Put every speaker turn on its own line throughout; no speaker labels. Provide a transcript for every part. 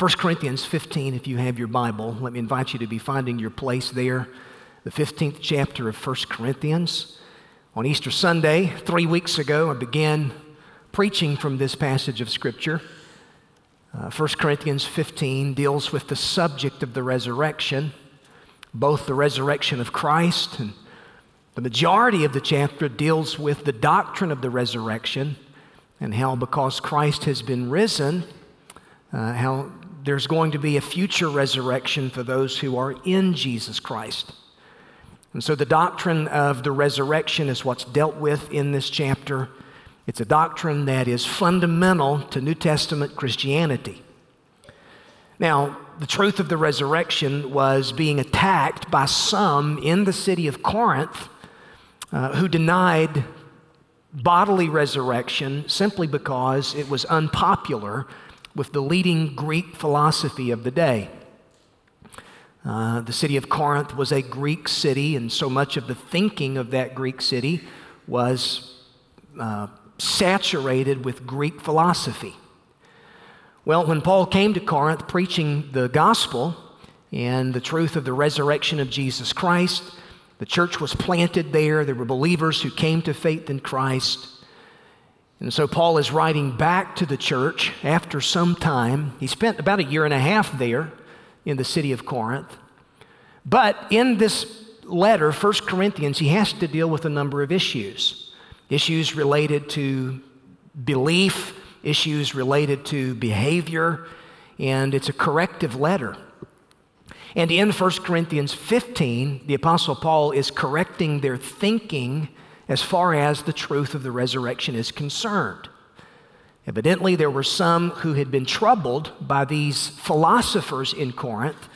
1 Corinthians 15, if you have your Bible, let me invite you to be finding your place there. The 15th chapter of 1 Corinthians. On Easter Sunday, three weeks ago, I began preaching from this passage of Scripture. Uh, 1 Corinthians 15 deals with the subject of the resurrection, both the resurrection of Christ and the majority of the chapter deals with the doctrine of the resurrection and how, because Christ has been risen, uh, how there's going to be a future resurrection for those who are in Jesus Christ. And so the doctrine of the resurrection is what's dealt with in this chapter. It's a doctrine that is fundamental to New Testament Christianity. Now, the truth of the resurrection was being attacked by some in the city of Corinth uh, who denied bodily resurrection simply because it was unpopular with the leading Greek philosophy of the day. Uh, the city of Corinth was a Greek city, and so much of the thinking of that Greek city was uh, saturated with Greek philosophy. Well, when Paul came to Corinth preaching the gospel and the truth of the resurrection of Jesus Christ, the church was planted there. There were believers who came to faith in Christ. And so Paul is writing back to the church after some time. He spent about a year and a half there in the city of Corinth. But in this letter, 1 Corinthians, he has to deal with a number of issues issues related to belief, issues related to behavior, and it's a corrective letter. And in 1 Corinthians 15, the Apostle Paul is correcting their thinking as far as the truth of the resurrection is concerned. Evidently, there were some who had been troubled by these philosophers in Corinth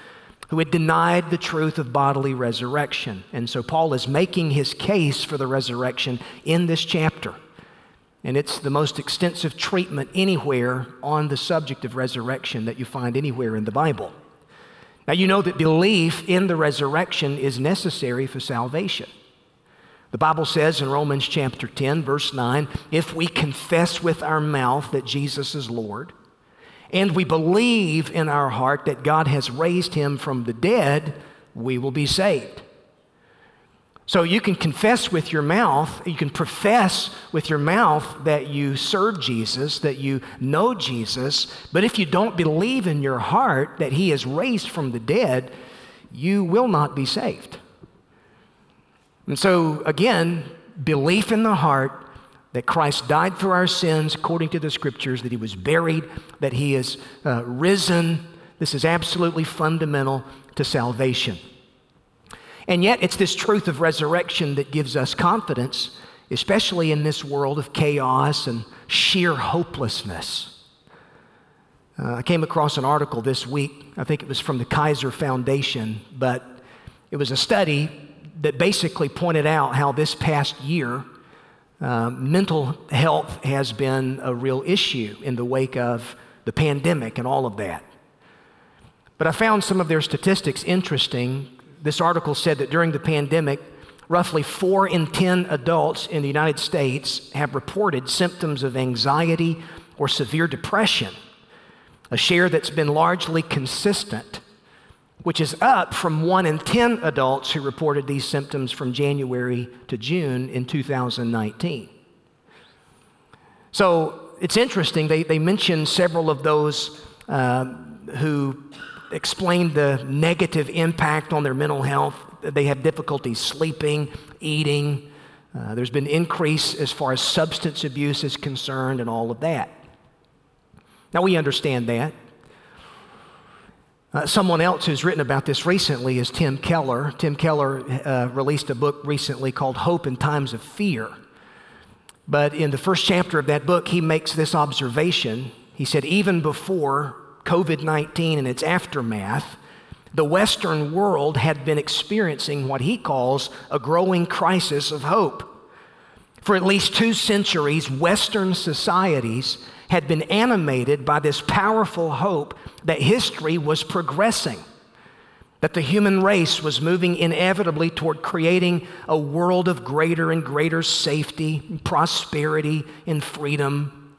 who had denied the truth of bodily resurrection. And so Paul is making his case for the resurrection in this chapter. And it's the most extensive treatment anywhere on the subject of resurrection that you find anywhere in the Bible. Now, you know that belief in the resurrection is necessary for salvation. The Bible says in Romans chapter 10, verse 9, if we confess with our mouth that Jesus is Lord, and we believe in our heart that God has raised him from the dead, we will be saved. So you can confess with your mouth, you can profess with your mouth that you serve Jesus, that you know Jesus, but if you don't believe in your heart that he is raised from the dead, you will not be saved. And so, again, belief in the heart that Christ died for our sins according to the scriptures, that he was buried, that he is uh, risen. This is absolutely fundamental to salvation. And yet, it's this truth of resurrection that gives us confidence, especially in this world of chaos and sheer hopelessness. Uh, I came across an article this week, I think it was from the Kaiser Foundation, but it was a study that basically pointed out how this past year, uh, mental health has been a real issue in the wake of the pandemic and all of that. But I found some of their statistics interesting. This article said that during the pandemic, roughly four in 10 adults in the United States have reported symptoms of anxiety or severe depression, a share that's been largely consistent which is up from 1 in 10 adults who reported these symptoms from January to June in 2019. So it's interesting, they, they mentioned several of those uh, who explained the negative impact on their mental health. They have difficulty sleeping, eating. Uh, there's been increase as far as substance abuse is concerned and all of that. Now we understand that. Uh, someone else who's written about this recently is Tim Keller. Tim Keller uh, released a book recently called Hope in Times of Fear. But in the first chapter of that book, he makes this observation. He said, even before COVID 19 and its aftermath, the Western world had been experiencing what he calls a growing crisis of hope. For at least two centuries, Western societies had been animated by this powerful hope that history was progressing, that the human race was moving inevitably toward creating a world of greater and greater safety, prosperity, and freedom.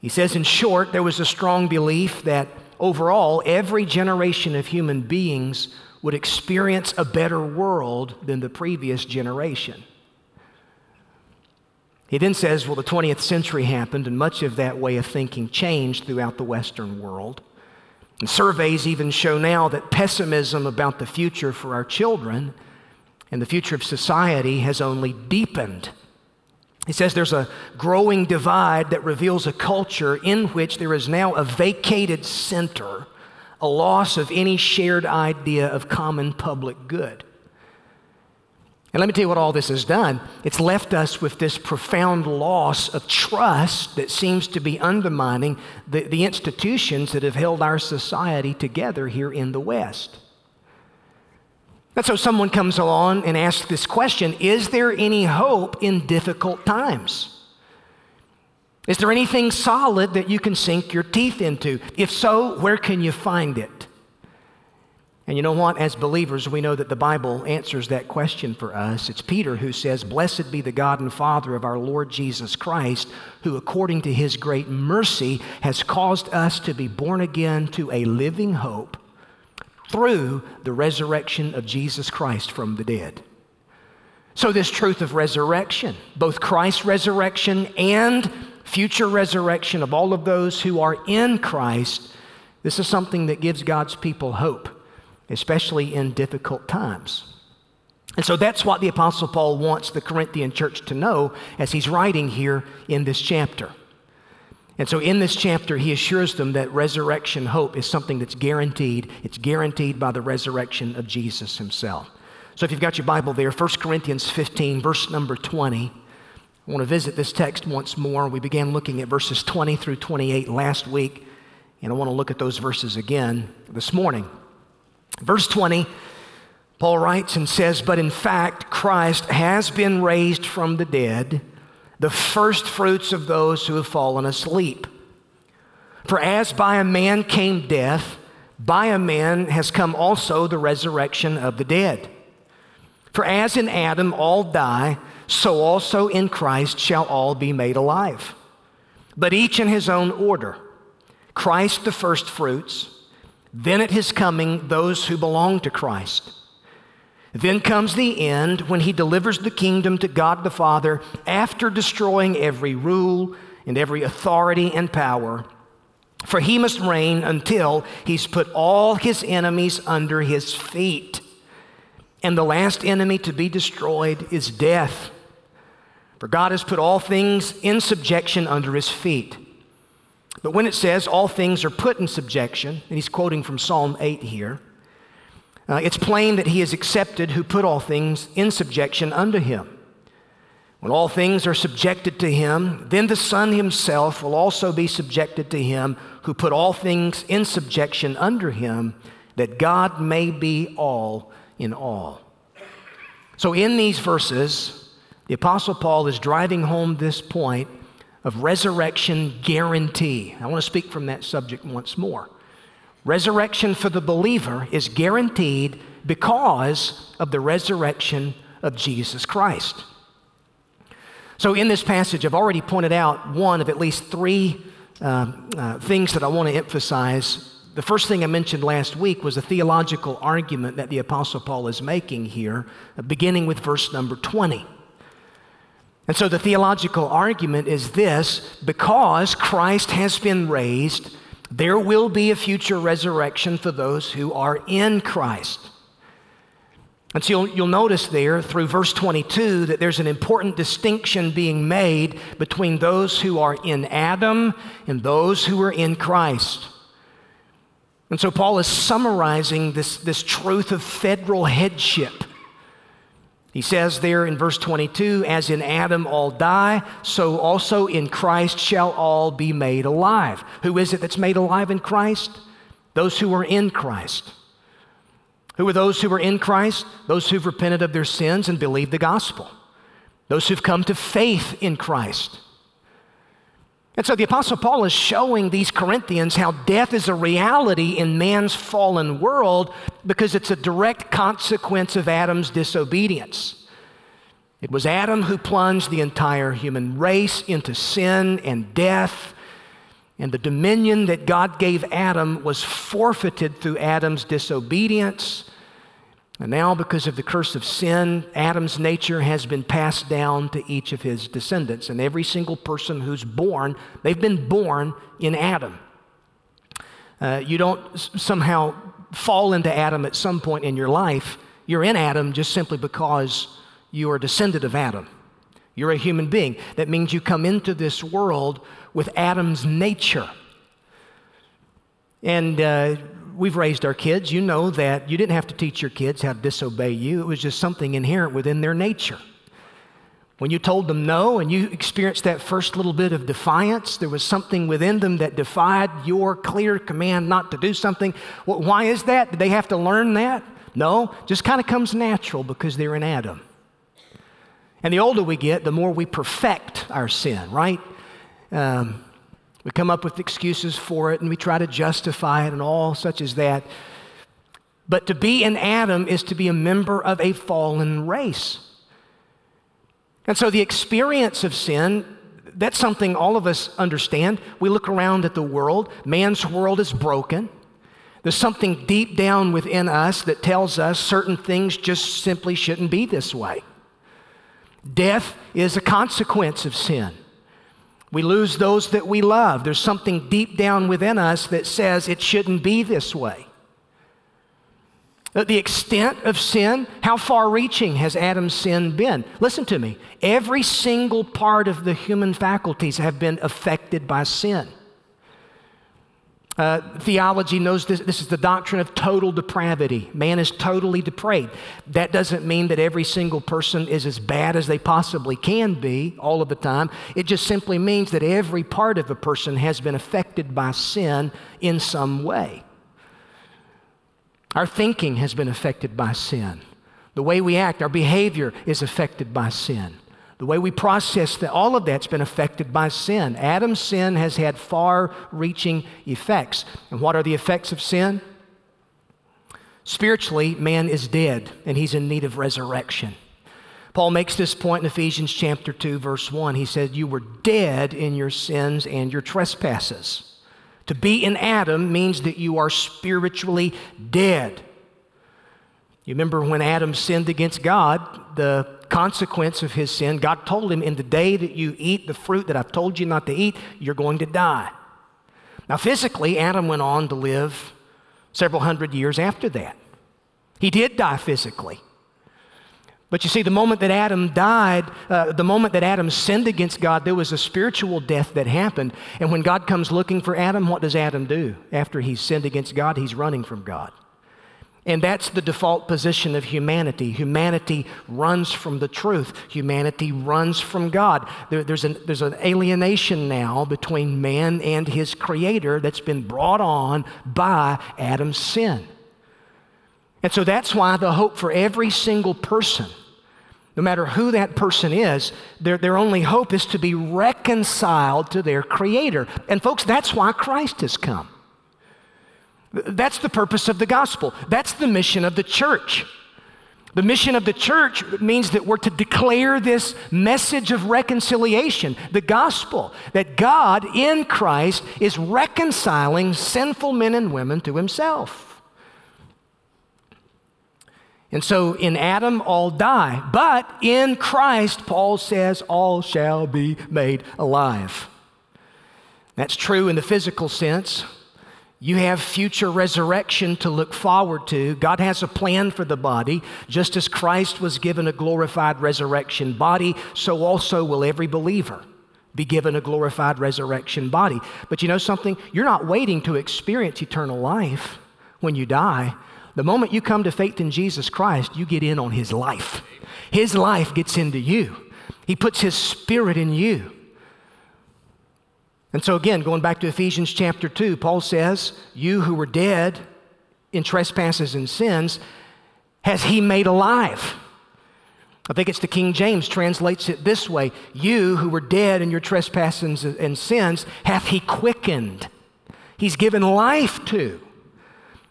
He says, in short, there was a strong belief that overall, every generation of human beings would experience a better world than the previous generation. He then says, Well, the 20th century happened, and much of that way of thinking changed throughout the Western world. And surveys even show now that pessimism about the future for our children and the future of society has only deepened. He says there's a growing divide that reveals a culture in which there is now a vacated center, a loss of any shared idea of common public good. And let me tell you what all this has done. It's left us with this profound loss of trust that seems to be undermining the, the institutions that have held our society together here in the West. And so someone comes along and asks this question Is there any hope in difficult times? Is there anything solid that you can sink your teeth into? If so, where can you find it? And you know what? As believers, we know that the Bible answers that question for us. It's Peter who says, Blessed be the God and Father of our Lord Jesus Christ, who according to his great mercy has caused us to be born again to a living hope through the resurrection of Jesus Christ from the dead. So, this truth of resurrection, both Christ's resurrection and future resurrection of all of those who are in Christ, this is something that gives God's people hope, especially in difficult times. And so that's what the Apostle Paul wants the Corinthian church to know as he's writing here in this chapter. And so in this chapter, he assures them that resurrection hope is something that's guaranteed. It's guaranteed by the resurrection of Jesus himself. So if you've got your Bible there, 1 Corinthians 15, verse number 20. I want to visit this text once more. We began looking at verses 20 through 28 last week, and I want to look at those verses again this morning. Verse 20, Paul writes and says, But in fact, Christ has been raised from the dead the first fruits of those who have fallen asleep. For as by a man came death, by a man has come also the resurrection of the dead. For as in Adam all die, so also in Christ shall all be made alive. But each in his own order Christ the first fruits, then at his coming, those who belong to Christ. Then comes the end when he delivers the kingdom to God the Father after destroying every rule and every authority and power. For he must reign until he's put all his enemies under his feet. And the last enemy to be destroyed is death. For God has put all things in subjection under his feet. But when it says all things are put in subjection, and he's quoting from Psalm 8 here, uh, it's plain that he is accepted who put all things in subjection unto him. When all things are subjected to him, then the Son himself will also be subjected to him who put all things in subjection under him, that God may be all in all. So, in these verses, the Apostle Paul is driving home this point of resurrection guarantee. I want to speak from that subject once more. Resurrection for the believer is guaranteed because of the resurrection of Jesus Christ. So, in this passage, I've already pointed out one of at least three uh, uh, things that I want to emphasize. The first thing I mentioned last week was a theological argument that the Apostle Paul is making here, beginning with verse number 20. And so the theological argument is this because Christ has been raised, there will be a future resurrection for those who are in Christ. And so you'll, you'll, notice there through verse 22 that there's an important distinction being made between those who are in Adam and those who are in Christ. And so Paul is summarizing this, this truth of federal headship he says there in verse 22 As in Adam all die, so also in Christ shall all be made alive. Who is it that's made alive in Christ? Those who are in Christ. Who are those who are in Christ? Those who've repented of their sins and believed the gospel. Those who've come to faith in Christ. And so the Apostle Paul is showing these Corinthians how death is a reality in man's fallen world because it's a direct consequence of Adam's disobedience. It was Adam who plunged the entire human race into sin and death. And the dominion that God gave Adam was forfeited through Adam's disobedience. And now, because of the curse of sin, Adam's nature has been passed down to each of his descendants. And every single person who's born, they've been born in Adam. Uh, you don't somehow fall into Adam at some point in your life. You're in Adam just simply because you are a descendant of Adam. You're a human being. That means you come into this world with Adam's nature. And uh, we've raised our kids. You know that you didn't have to teach your kids how to disobey you, it was just something inherent within their nature. When you told them no and you experienced that first little bit of defiance, there was something within them that defied your clear command not to do something. Well, why is that? Did they have to learn that? No, just kind of comes natural because they're in Adam. And the older we get, the more we perfect our sin, right? Um, we come up with excuses for it and we try to justify it and all such as that. But to be an Adam is to be a member of a fallen race. And so the experience of sin, that's something all of us understand. We look around at the world, man's world is broken. There's something deep down within us that tells us certain things just simply shouldn't be this way. Death is a consequence of sin. We lose those that we love. There's something deep down within us that says it shouldn't be this way. The extent of sin, how far reaching has Adam's sin been? Listen to me. Every single part of the human faculties have been affected by sin. Uh, theology knows this, this is the doctrine of total depravity. Man is totally depraved. That doesn't mean that every single person is as bad as they possibly can be all of the time. It just simply means that every part of a person has been affected by sin in some way. Our thinking has been affected by sin. The way we act, our behavior is affected by sin. The way we process that, all of that's been affected by sin. Adam's sin has had far reaching effects. And what are the effects of sin? Spiritually, man is dead and he's in need of resurrection. Paul makes this point in Ephesians chapter 2, verse 1. He said, You were dead in your sins and your trespasses. To be in Adam means that you are spiritually dead. You remember when Adam sinned against God, the consequence of his sin, God told him, In the day that you eat the fruit that I've told you not to eat, you're going to die. Now, physically, Adam went on to live several hundred years after that. He did die physically. But you see, the moment that Adam died, uh, the moment that Adam sinned against God, there was a spiritual death that happened. And when God comes looking for Adam, what does Adam do? After he's sinned against God, he's running from God. And that's the default position of humanity. Humanity runs from the truth. Humanity runs from God. There, there's, an, there's an alienation now between man and his creator that's been brought on by Adam's sin. And so that's why the hope for every single person, no matter who that person is, their, their only hope is to be reconciled to their creator. And folks, that's why Christ has come. That's the purpose of the gospel. That's the mission of the church. The mission of the church means that we're to declare this message of reconciliation, the gospel, that God in Christ is reconciling sinful men and women to himself. And so in Adam, all die. But in Christ, Paul says, all shall be made alive. That's true in the physical sense. You have future resurrection to look forward to. God has a plan for the body. Just as Christ was given a glorified resurrection body, so also will every believer be given a glorified resurrection body. But you know something? You're not waiting to experience eternal life when you die. The moment you come to faith in Jesus Christ, you get in on His life. His life gets into you, He puts His Spirit in you. And so, again, going back to Ephesians chapter 2, Paul says, You who were dead in trespasses and sins, has he made alive? I think it's the King James translates it this way You who were dead in your trespasses and sins, hath he quickened. He's given life to.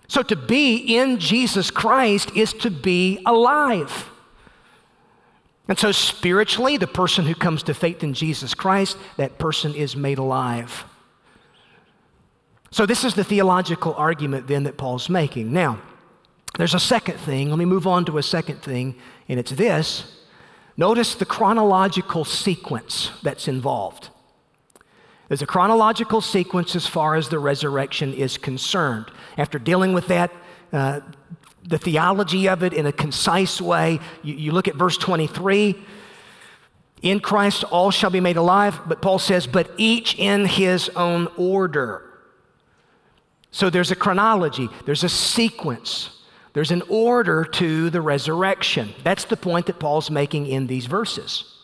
So to be in Jesus Christ is to be alive. And so, spiritually, the person who comes to faith in Jesus Christ, that person is made alive. So, this is the theological argument then that Paul's making. Now, there's a second thing. Let me move on to a second thing, and it's this. Notice the chronological sequence that's involved. There's a chronological sequence as far as the resurrection is concerned. After dealing with that, uh, the theology of it in a concise way, you, you look at verse 23. In Christ all shall be made alive, but Paul says, but each in his own order. So there's a chronology, there's a sequence, there's an order to the resurrection. That's the point that Paul's making in these verses.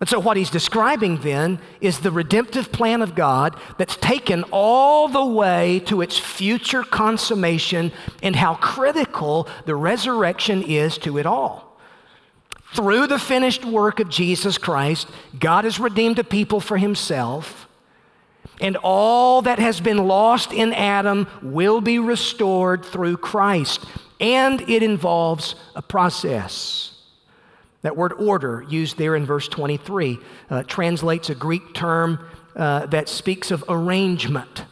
And so, what he's describing then is the redemptive plan of God that's taken all the way to its future consummation and how critical the resurrection is to it all. Through the finished work of Jesus Christ, God has redeemed a people for himself, and all that has been lost in Adam will be restored through Christ. And it involves a process. That word order, used there in verse 23, uh, translates a Greek term uh, that speaks of arrangement.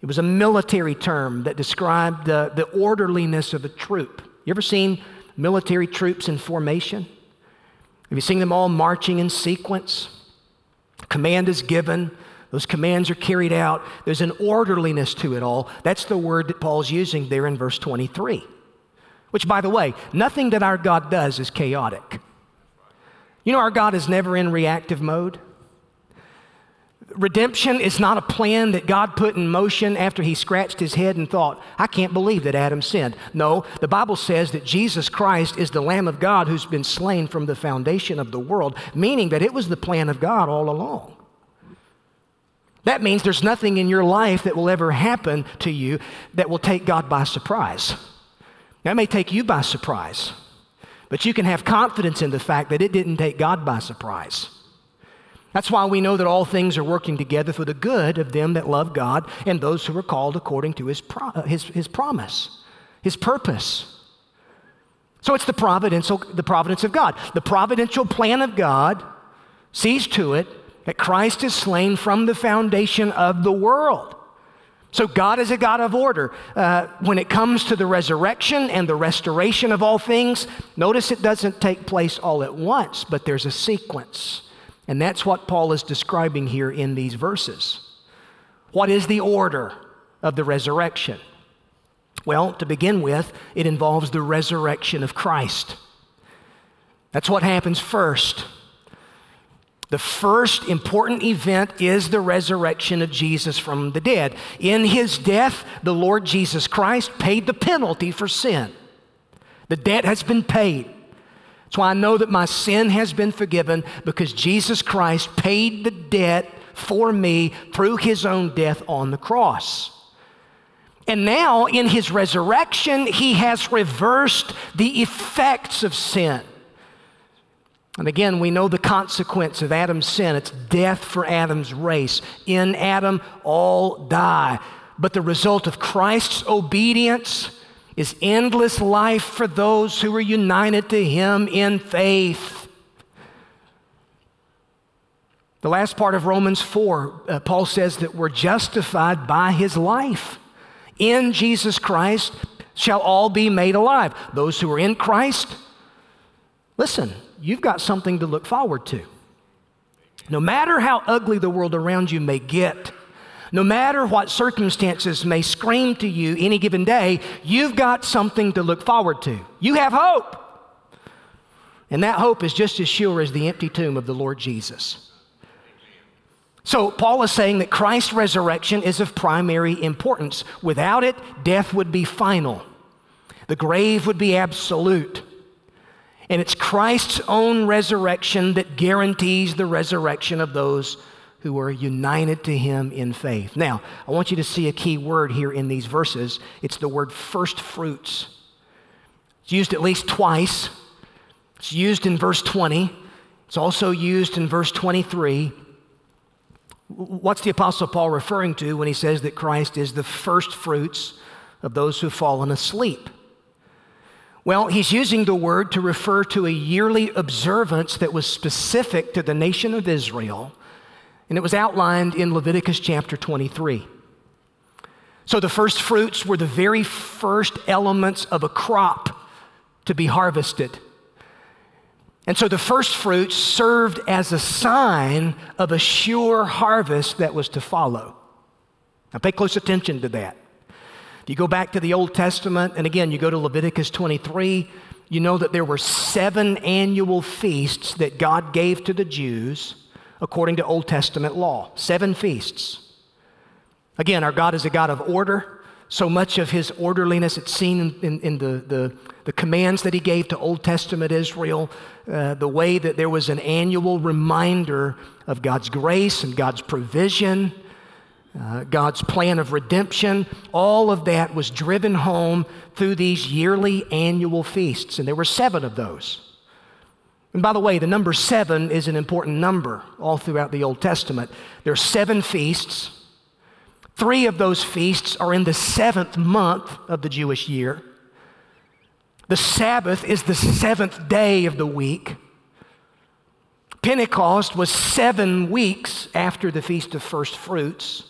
It was a military term that described the, the orderliness of a troop. You ever seen military troops in formation? Have you seen them all marching in sequence? Command is given, those commands are carried out. There's an orderliness to it all. That's the word that Paul's using there in verse 23. Which, by the way, nothing that our God does is chaotic. You know, our God is never in reactive mode. Redemption is not a plan that God put in motion after he scratched his head and thought, I can't believe that Adam sinned. No, the Bible says that Jesus Christ is the Lamb of God who's been slain from the foundation of the world, meaning that it was the plan of God all along. That means there's nothing in your life that will ever happen to you that will take God by surprise. That may take you by surprise, but you can have confidence in the fact that it didn't take God by surprise. That's why we know that all things are working together for the good of them that love God and those who are called according to his, pro- uh, his, his promise, his purpose. So it's the providential, the providence of God. The providential plan of God sees to it that Christ is slain from the foundation of the world. So, God is a God of order. Uh, when it comes to the resurrection and the restoration of all things, notice it doesn't take place all at once, but there's a sequence. And that's what Paul is describing here in these verses. What is the order of the resurrection? Well, to begin with, it involves the resurrection of Christ. That's what happens first. The first important event is the resurrection of Jesus from the dead. In his death, the Lord Jesus Christ paid the penalty for sin. The debt has been paid. That's why I know that my sin has been forgiven because Jesus Christ paid the debt for me through his own death on the cross. And now, in his resurrection, he has reversed the effects of sin. And again, we know the consequence of Adam's sin it's death for Adam's race. In Adam, all die. But the result of Christ's obedience is endless life for those who are united to him in faith. The last part of Romans 4, uh, Paul says that we're justified by his life. In Jesus Christ shall all be made alive. Those who are in Christ, listen, you've got something to look forward to. No matter how ugly the world around you may get, no matter what circumstances may scream to you any given day, you've got something to look forward to. You have hope. And that hope is just as sure as the empty tomb of the Lord Jesus. So, Paul is saying that Christ's resurrection is of primary importance. Without it, death would be final, the grave would be absolute. And it's Christ's own resurrection that guarantees the resurrection of those who are united to him in faith. Now, I want you to see a key word here in these verses. It's the word first fruits. It's used at least twice. It's used in verse 20. It's also used in verse 23. What's the Apostle Paul referring to when he says that Christ is the first fruits of those who've fallen asleep? Well, he's using the word to refer to a yearly observance that was specific to the nation of Israel, and it was outlined in Leviticus chapter 23. So the first fruits were the very first elements of a crop to be harvested. And so the first fruits served as a sign of a sure harvest that was to follow. Now pay close attention to that. You go back to the Old Testament, and again, you go to Leviticus 23, you know that there were seven annual feasts that God gave to the Jews according to Old Testament law. Seven feasts. Again, our God is a God of order. So much of his orderliness, it's seen in, in, the, the, the, commands that he gave to Old Testament Israel, uh, the way that there was an annual reminder of God's grace and God's provision, uh, God's plan of redemption. All of that was driven home through these yearly annual feasts, and there were seven of those. And by the way, the number seven is an important number all throughout the Old Testament. There are seven feasts. Three of those feasts are in the seventh month of the Jewish year. The Sabbath is the seventh day of the week. Pentecost was seven weeks after the Feast of First Fruits.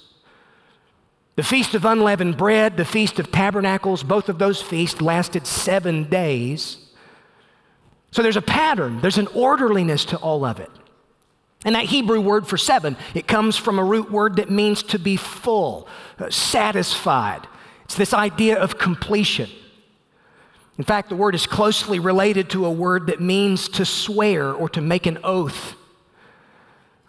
The Feast of Unleavened Bread, the Feast of Tabernacles, both of those feasts lasted seven days. So there's a pattern, there's an orderliness to all of it. And that Hebrew word for seven, it comes from a root word that means to be full, uh, satisfied. It's this idea of completion. In fact, the word is closely related to a word that means to swear or to make an oath.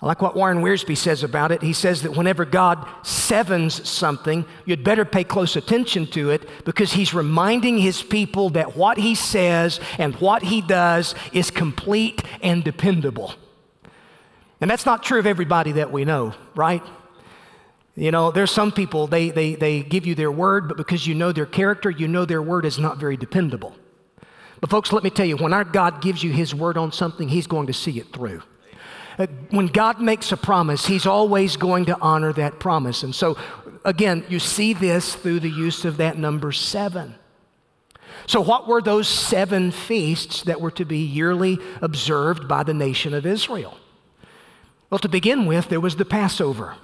I like what Warren Wiersbe says about it. He says that whenever God sevens something, you'd better pay close attention to it because he's reminding his people that what he says and what he does is complete and dependable. And that's not true of everybody that we know, right? You know, there's some people, they, they, they give you their word, but because you know their character, you know their word is not very dependable. But, folks, let me tell you, when our God gives you His word on something, He's going to see it through. Uh, when God makes a promise, He's always going to honor that promise. And so, again, you see this through the use of that number seven. So, what were those seven feasts that were to be yearly observed by the nation of Israel? Well, to begin with, there was the Passover.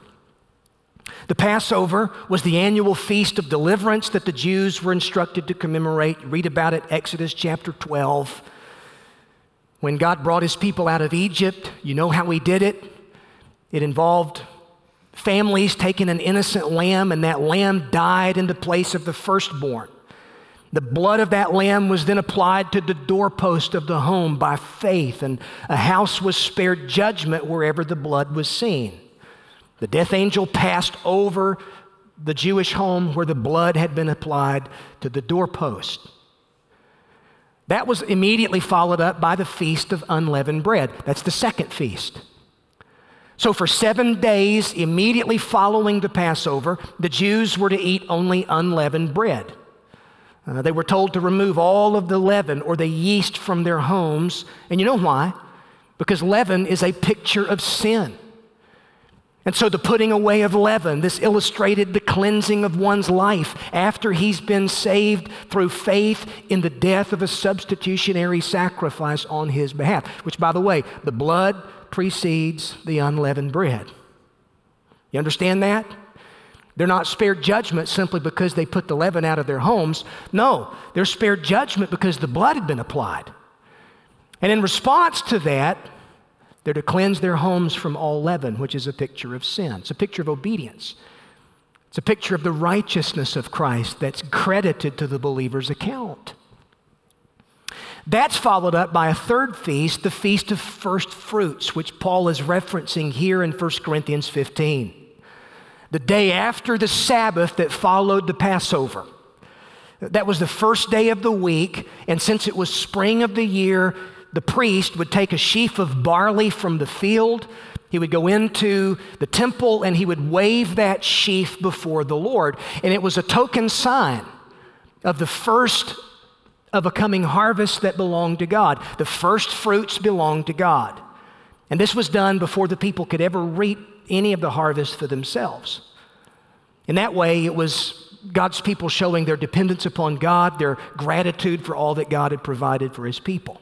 The Passover was the annual feast of deliverance that the Jews were instructed to commemorate. read about it, Exodus chapter 12. When God brought his people out of Egypt, you know how he did it? It involved families taking an innocent lamb, and that lamb died in the place of the firstborn. The blood of that lamb was then applied to the doorpost of the home by faith, and a house was spared judgment wherever the blood was seen. The death angel passed over the Jewish home where the blood had been applied to the doorpost. That was immediately followed up by the Feast of Unleavened Bread. That's the second feast. So, for seven days immediately following the Passover, the Jews were to eat only unleavened bread. Uh, they were told to remove all of the leaven or the yeast from their homes. And you know why? Because leaven is a picture of sin. And so the putting away of leaven, this illustrated the cleansing of one's life after he's been saved through faith in the death of a substitutionary sacrifice on his behalf. Which, by the way, the blood precedes the unleavened bread. You understand that? They're not spared judgment simply because they put the leaven out of their homes. No, they're spared judgment because the blood had been applied. And in response to that, they're to cleanse their homes from all leaven, which is a picture of sin. It's a picture of obedience. It's a picture of the righteousness of Christ that's credited to the believer's account. That's followed up by a third feast, the Feast of First Fruits, which Paul is referencing here in 1 Corinthians 15 the day after the Sabbath that followed the Passover. That was the first day of the week, and since it was spring of the year, the priest would take a sheaf of barley from the field. He would go into the temple and he would wave that sheaf before the Lord. And it was a token sign of the first of a coming harvest that belonged to God. The first fruits belonged to God. And this was done before the people could ever reap any of the harvest for themselves. In that way, it was God's people showing their dependence upon God, their gratitude for all that God had provided for his people.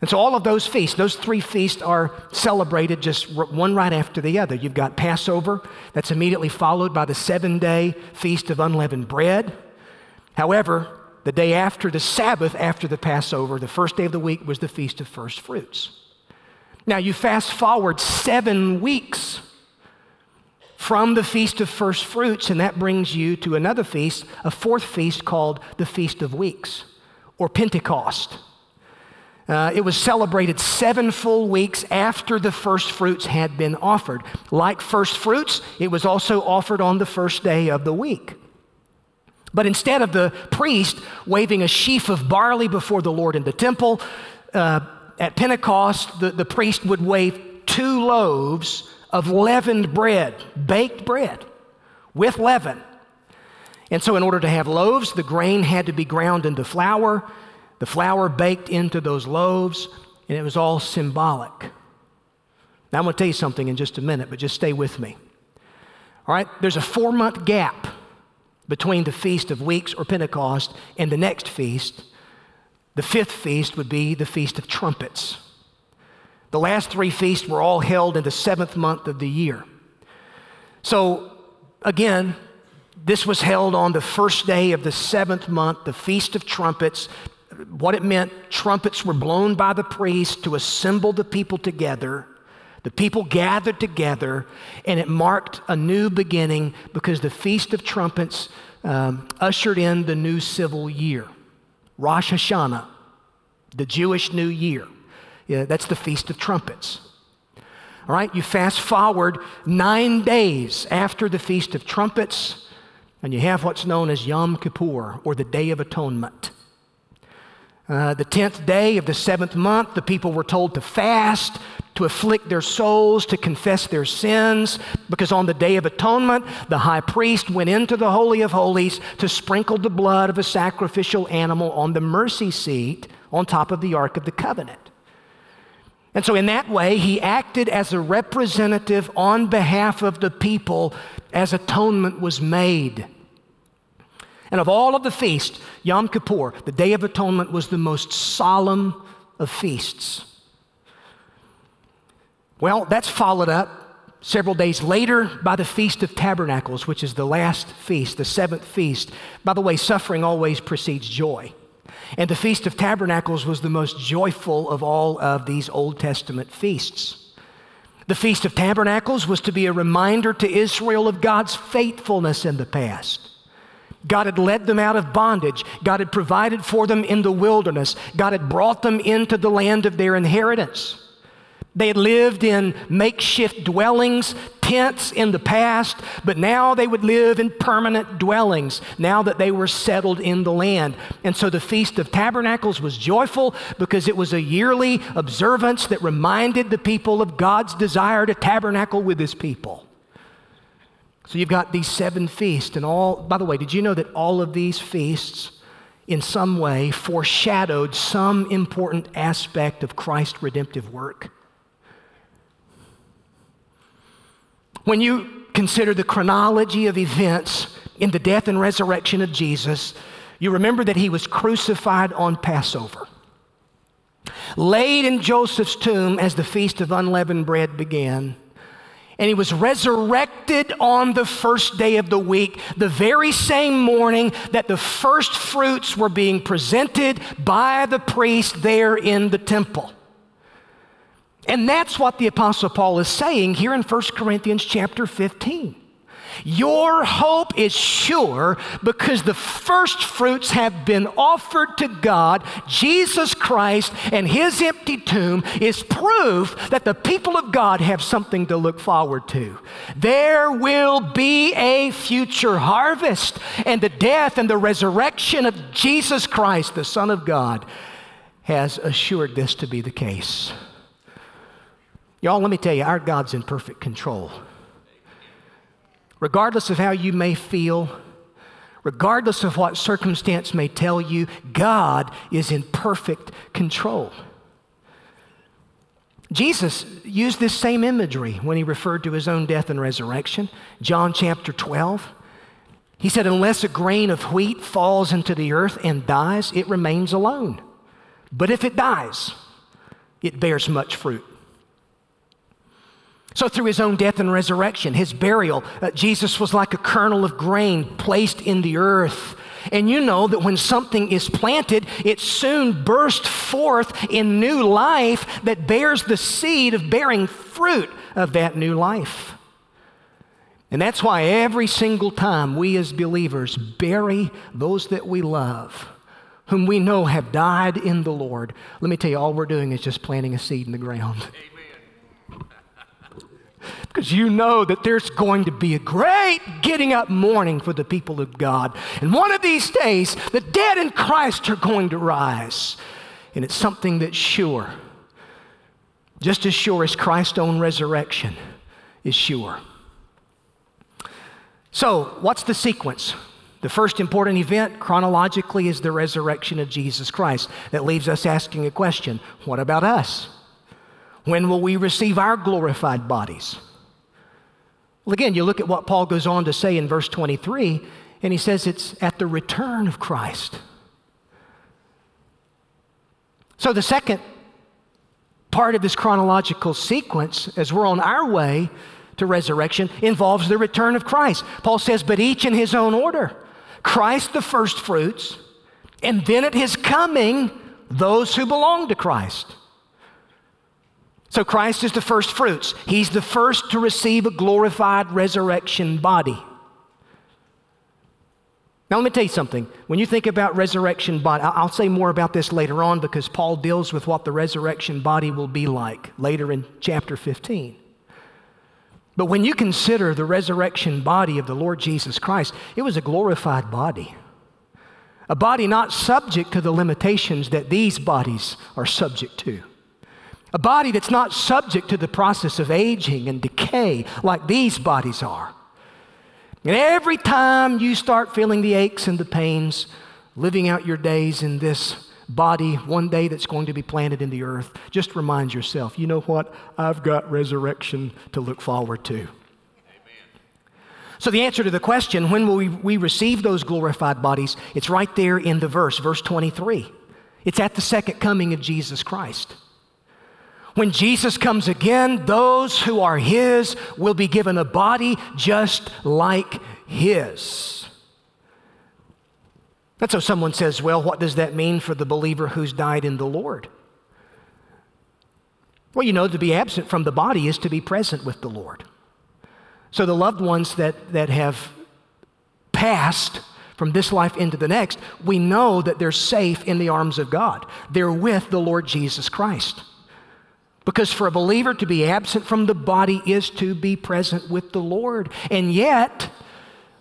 And so all of those feasts, those three feasts are celebrated just one right after the other. You've got Passover, that's immediately followed by the seven day feast of unleavened bread. However, the day after the Sabbath, after the Passover, the first day of the week was the feast of first fruits. Now you fast forward seven weeks from the feast of first fruits, and that brings you to another feast, a fourth feast called the Feast of Weeks or Pentecost. Uh, it was celebrated seven full weeks after the first fruits had been offered. Like first fruits, it was also offered on the first day of the week. But instead of the priest waving a sheaf of barley before the Lord in the temple, uh, at Pentecost, the, the priest would wave two loaves of leavened bread, baked bread with leaven. And so, in order to have loaves, the grain had to be ground into flour the flour baked into those loaves, and it was all symbolic. Now, I'm going to tell you something in just a minute, but just stay with me. All right, there's a four month gap between the Feast of Weeks or Pentecost and the next feast. The fifth feast would be the Feast of Trumpets. The last three feasts were all held in the seventh month of the year. So, again, this was held on the first day of the seventh month, the Feast of Trumpets what it meant trumpets were blown by the priest to assemble the people together. The people gathered together, and it marked a new beginning because the Feast of Trumpets um, ushered in the new civil year, Rosh Hashanah, the Jewish New Year. Yeah, that's the Feast of Trumpets. All right, you fast forward nine days after the Feast of Trumpets, and you have what's known as Yom Kippur, or the Day of Atonement. Uh, the tenth day of the seventh month, the people were told to fast, to afflict their souls, to confess their sins, because on the Day of Atonement, the high priest went into the Holy of Holies to sprinkle the blood of a sacrificial animal on the mercy seat on top of the Ark of the Covenant. And so, in that way, he acted as a representative on behalf of the people as atonement was made. And of all of the feasts, Yom Kippur, the Day of Atonement, was the most solemn of feasts. Well, that's followed up several days later by the Feast of Tabernacles, which is the last feast, the seventh feast. By the way, suffering always precedes joy. And the Feast of Tabernacles was the most joyful of all of these Old Testament feasts. The Feast of Tabernacles was to be a reminder to Israel of God's faithfulness in the past. God had led them out of bondage. God had provided for them in the wilderness. God had brought them into the land of their inheritance. They had lived in makeshift dwellings, tents in the past, but now they would live in permanent dwellings now that they were settled in the land. And so the Feast of Tabernacles was joyful because it was a yearly observance that reminded the people of God's desire to tabernacle with his people. So you've got these seven feasts, and all, by the way, did you know that all of these feasts in some way foreshadowed some important aspect of Christ's redemptive work? When you consider the chronology of events in the death and resurrection of Jesus, you remember that he was crucified on Passover. Laid in Joseph's tomb as the feast of unleavened bread began and he was resurrected on the first day of the week, the very same morning that the first fruits were being presented by the priest there in the temple. And that's what the apostle Paul is saying here in 1 Corinthians chapter 15. Your hope is sure because the first fruits have been offered to God. Jesus Christ and his empty tomb is proof that the people of God have something to look forward to. There will be a future harvest, and the death and the resurrection of Jesus Christ, the Son of God, has assured this to be the case. Y'all, let me tell you, our God's in perfect control regardless of how you may feel, regardless of what circumstance may tell you, God is in perfect control. Jesus used this same imagery when he referred to his own death and resurrection. John chapter 12. He said, Unless a grain of wheat falls into the earth and dies, it remains alone. But if it dies, it bears much fruit. So, through his own death and resurrection, his burial, uh, Jesus was like a kernel of grain placed in the earth. And you know that when something is planted, it soon bursts forth in new life that bears the seed of bearing fruit of that new life. And that's why every single time we as believers bury those that we love, whom we know have died in the Lord, let me tell you, all we're doing is just planting a seed in the ground. Because you know that there's going to be a great getting up morning for the people of God. And one of these days, the dead in Christ are going to rise. And it's something that's sure, just as sure as Christ's own resurrection is sure. So, what's the sequence? The first important event chronologically is the resurrection of Jesus Christ. That leaves us asking a question what about us? When will we receive our glorified bodies? Again, you look at what Paul goes on to say in verse 23, and he says it's at the return of Christ. So, the second part of this chronological sequence, as we're on our way to resurrection involves the return of Christ. Paul says, but each in his own order. Christ the first fruits, and then at his coming, those who belong to Christ. So Christ is the first fruits. He's the first to receive a glorified resurrection body. Now, let me tell you something. When you think about resurrection body, I'll say more about this later on because Paul deals with what the resurrection body will be like later in chapter 15. But when you consider the resurrection body of the Lord Jesus Christ, it was a glorified body. A body not subject to the limitations that these bodies are subject to. A body that's not subject to the process of aging and decay like these bodies are. And every time you start feeling the aches and the pains, living out your days in this body one day that's going to be planted in the earth, just remind yourself, you know what? I've got resurrection to look forward to. Amen. So, the answer to the question, when will we, we receive those glorified bodies? It's right there in the verse, verse 23. It's at the second coming of Jesus Christ. When Jesus comes again, those who are His will be given a body just like His. And so someone says, well, what does that mean for the believer who's died in the Lord? Well, you know, to be absent from the body is to be present with the Lord. So the loved ones that, that have passed from this life into the next, we know that they're safe in the arms of God. They're with the Lord Jesus Christ. Because for a believer to be absent from the body is to be present with the Lord. And yet,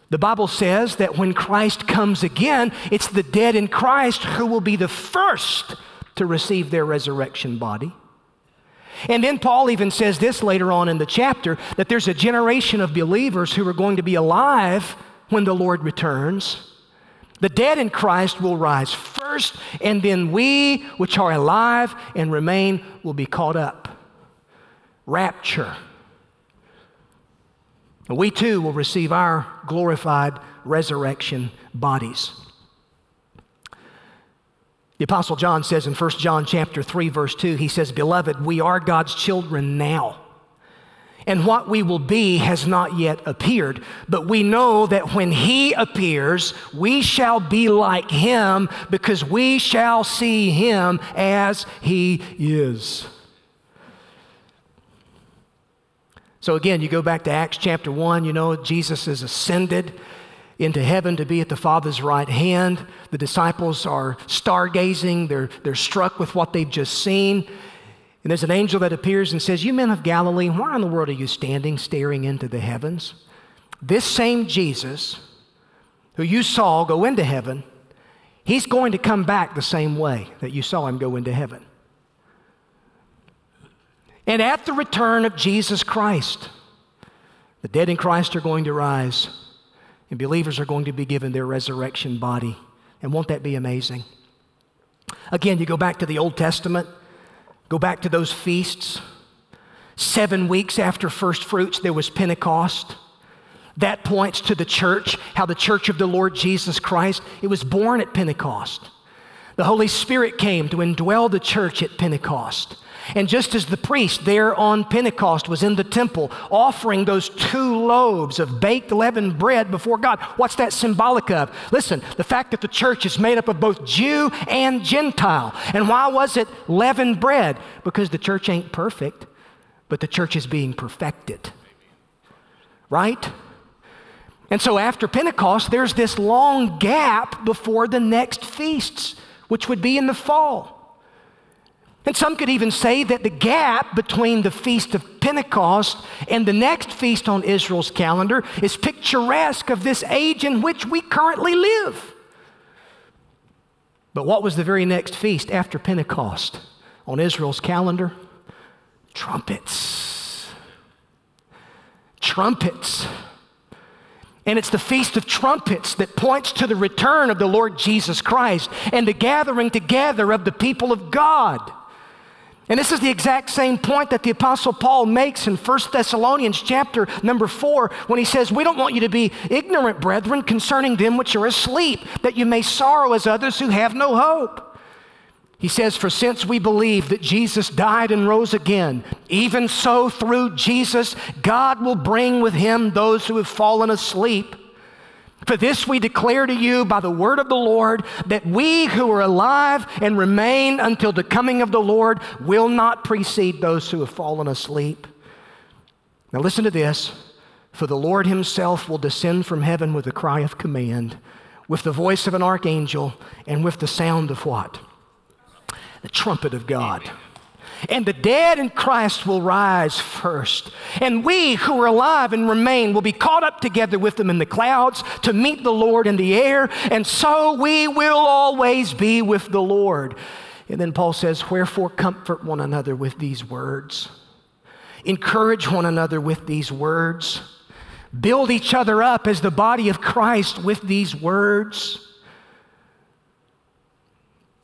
the Bible says that when Christ comes again, it's the dead in Christ who will be the first to receive their resurrection body. And then Paul even says this later on in the chapter that there's a generation of believers who are going to be alive when the Lord returns. The dead in Christ will rise first, and then we, which are alive and remain, will be caught up. Rapture. We too will receive our glorified resurrection bodies. The apostle John says in 1 John chapter 3 verse 2 he says beloved we are God's children now and what we will be has not yet appeared but we know that when he appears we shall be like him because we shall see him as he is. So again, you go back to Acts chapter 1, you know, Jesus is ascended into heaven to be at the Father's right hand. The disciples are stargazing, they're, they're struck with what they've just seen. And there's an angel that appears and says, You men of Galilee, why in the world are you standing staring into the heavens? This same Jesus, who you saw go into heaven, he's going to come back the same way that you saw him go into heaven. And at the return of Jesus Christ, the dead in Christ are going to rise, and believers are going to be given their resurrection body. And won't that be amazing? Again, you go back to the Old Testament, go back to those feasts. Seven weeks after first fruits, there was Pentecost. That points to the church, how the church of the Lord Jesus Christ, it was born at Pentecost. The Holy Spirit came to indwell the church at Pentecost. And just as the priest there on Pentecost was in the temple offering those two loaves of baked leavened bread before God, what's that symbolic of? Listen, the fact that the church is made up of both Jew and Gentile. And why was it leavened bread? Because the church ain't perfect, but the church is being perfected. Right? And so after Pentecost, there's this long gap before the next feasts, which would be in the fall. And some could even say that the gap between the Feast of Pentecost and the next feast on Israel's calendar is picturesque of this age in which we currently live. But what was the very next feast after Pentecost on Israel's calendar? Trumpets. Trumpets. And it's the Feast of Trumpets that points to the return of the Lord Jesus Christ and the gathering together of the people of God. And this is the exact same point that the apostle Paul makes in 1 Thessalonians chapter number 4 when he says, "We don't want you to be ignorant, brethren, concerning them which are asleep, that you may sorrow as others who have no hope." He says, "For since we believe that Jesus died and rose again, even so through Jesus God will bring with him those who have fallen asleep." For this we declare to you by the word of the Lord that we who are alive and remain until the coming of the Lord will not precede those who have fallen asleep. Now listen to this. For the Lord himself will descend from heaven with a cry of command, with the voice of an archangel, and with the sound of what? The trumpet of God. And the dead in Christ will rise first. And we who are alive and remain will be caught up together with them in the clouds to meet the Lord in the air. And so we will always be with the Lord. And then Paul says, Wherefore comfort one another with these words. Encourage one another with these words. Build each other up as the body of Christ with these words.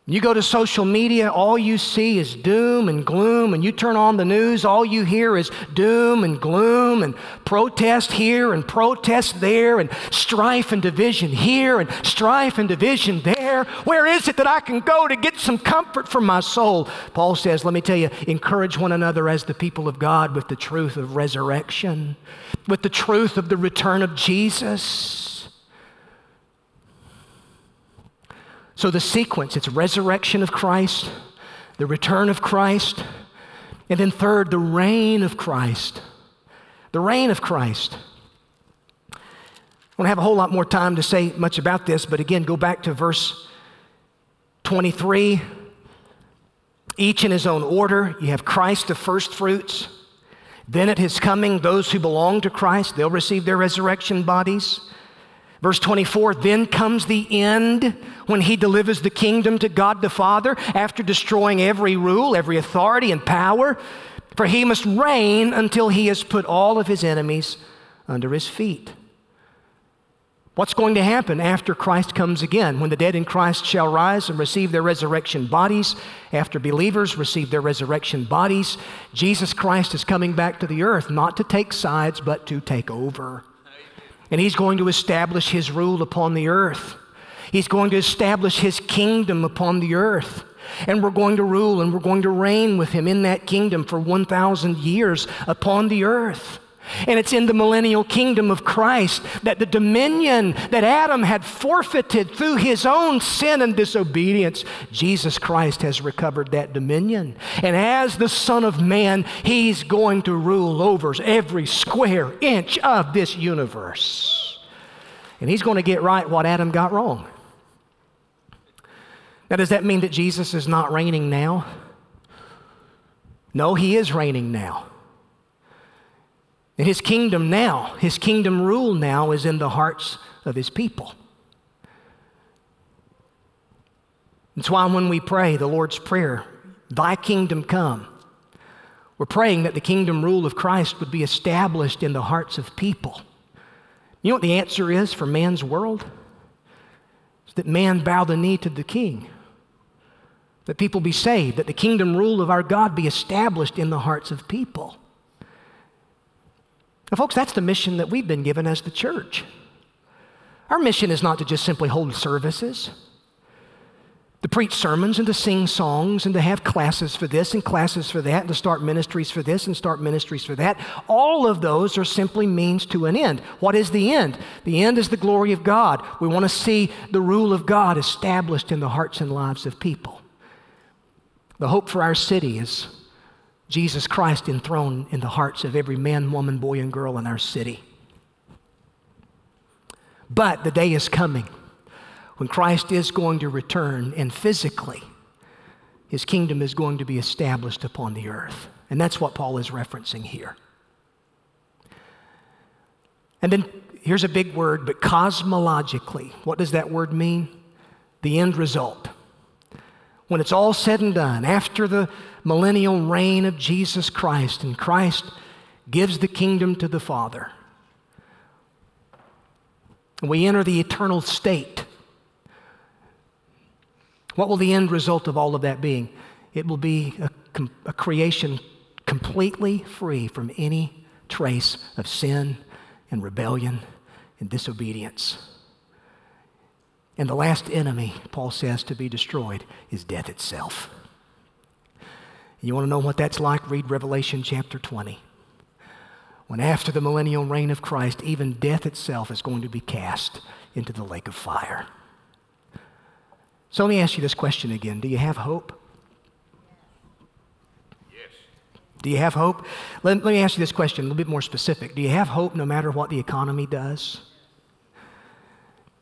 You go to social media, all you see is doom and gloom, and you turn on the news, all you hear is doom and gloom, and protest here and protest there, and strife and division here and strife and division there. Where is it that I can go to get some comfort for my soul? Paul says, Let me tell you, encourage one another as the people of God with the truth of resurrection, with the truth of the return of Jesus. So the sequence it's resurrection of Christ, the return of Christ, and then third, the reign of Christ. The reign of Christ. I don't have a whole lot more time to say much about this, but again, go back to verse 23. Each in his own order. You have Christ, the first fruits. Then at his coming, those who belong to Christ, they'll receive their resurrection bodies. Verse 24, then comes the end when he delivers the kingdom to God the Father after destroying every rule, every authority, and power. For he must reign until he has put all of his enemies under his feet. What's going to happen after Christ comes again? When the dead in Christ shall rise and receive their resurrection bodies, after believers receive their resurrection bodies, Jesus Christ is coming back to the earth not to take sides, but to take over and he's going to establish his rule upon the earth. He's going to establish his kingdom upon the earth. And we're going to rule and we're going to reign with him in that kingdom for 1,000 years upon the earth. And it's in the millennial kingdom of Christ that the dominion that Adam had forfeited through his own sin and disobedience, Jesus Christ has recovered that dominion. And as the Son of Man, he's going to rule over every square inch of this universe. And he's going to get right what Adam got wrong. Now, does that mean that Jesus is not reigning now? No, he is reigning now. And his kingdom now, his kingdom rule now is in the hearts of his people. That's why when we pray the Lord's Prayer, Thy kingdom come, we're praying that the kingdom rule of Christ would be established in the hearts of people. You know what the answer is for man's world? It's that man bow the knee to the king, that people be saved, that the kingdom rule of our God be established in the hearts of people. Folks, that's the mission that we've been given as the church. Our mission is not to just simply hold services. to preach sermons and to sing songs and to have classes for this and classes for that and to start ministries for this and start ministries for that. All of those are simply means to an end. What is the end? The end is the glory of God. We want to see the rule of God established in the hearts and lives of people. The hope for our city is Jesus Christ enthroned in the hearts of every man, woman, boy, and girl in our city. But the day is coming when Christ is going to return and physically his kingdom is going to be established upon the earth. And that's what Paul is referencing here. And then here's a big word, but cosmologically, what does that word mean? The end result. When it's all said and done, after the millennial reign of Jesus Christ, and Christ gives the kingdom to the Father, we enter the eternal state what will the end result of all of that be? It will be a, a creation completely free from any trace of sin and rebellion and disobedience. And the last enemy, Paul says, to be destroyed is death itself. You want to know what that's like? Read Revelation chapter 20. When after the millennial reign of Christ, even death itself is going to be cast into the lake of fire. So let me ask you this question again Do you have hope? Yes. Do you have hope? Let, let me ask you this question a little bit more specific. Do you have hope no matter what the economy does?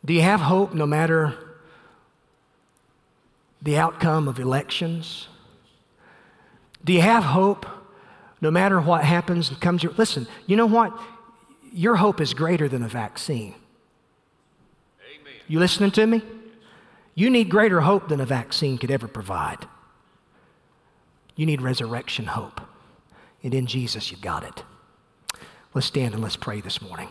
Do you have hope no matter the outcome of elections? Do you have hope no matter what happens and comes your listen, you know what? Your hope is greater than a vaccine. Amen. You listening to me? You need greater hope than a vaccine could ever provide. You need resurrection hope. And in Jesus, you've got it. Let's stand and let's pray this morning.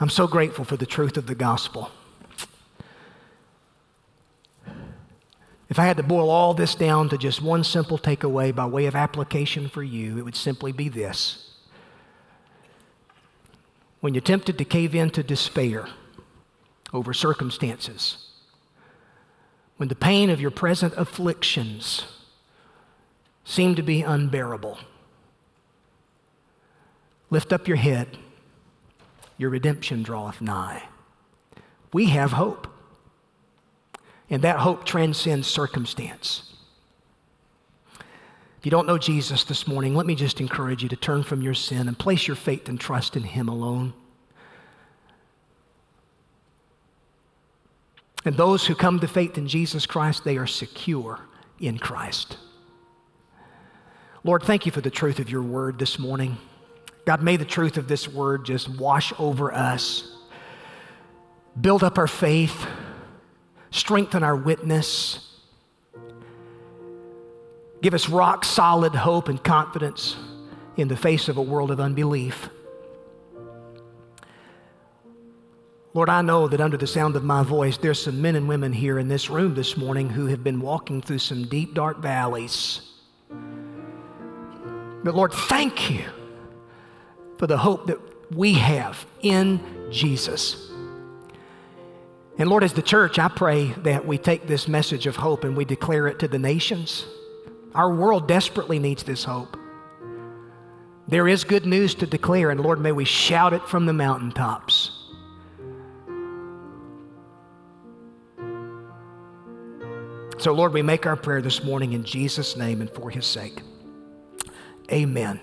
I'm so grateful for the truth of the gospel. If I had to boil all this down to just one simple takeaway by way of application for you, it would simply be this when you're tempted to cave into despair over circumstances, when the pain of your present afflictions seem to be unbearable, lift up your head. Your redemption draweth nigh. We have hope. And that hope transcends circumstance. If you don't know Jesus this morning, let me just encourage you to turn from your sin and place your faith and trust in Him alone. And those who come to faith in Jesus Christ, they are secure in Christ. Lord, thank you for the truth of your word this morning. God, may the truth of this word just wash over us, build up our faith, strengthen our witness Give us rock solid hope and confidence in the face of a world of unbelief. Lord, I know that under the sound of my voice, there's some men and women here in this room this morning who have been walking through some deep, dark valleys. But Lord, thank you for the hope that we have in Jesus. And Lord, as the church, I pray that we take this message of hope and we declare it to the nations. Our world desperately needs this hope. There is good news to declare, and Lord, may we shout it from the mountaintops. So, Lord, we make our prayer this morning in Jesus' name and for his sake. Amen.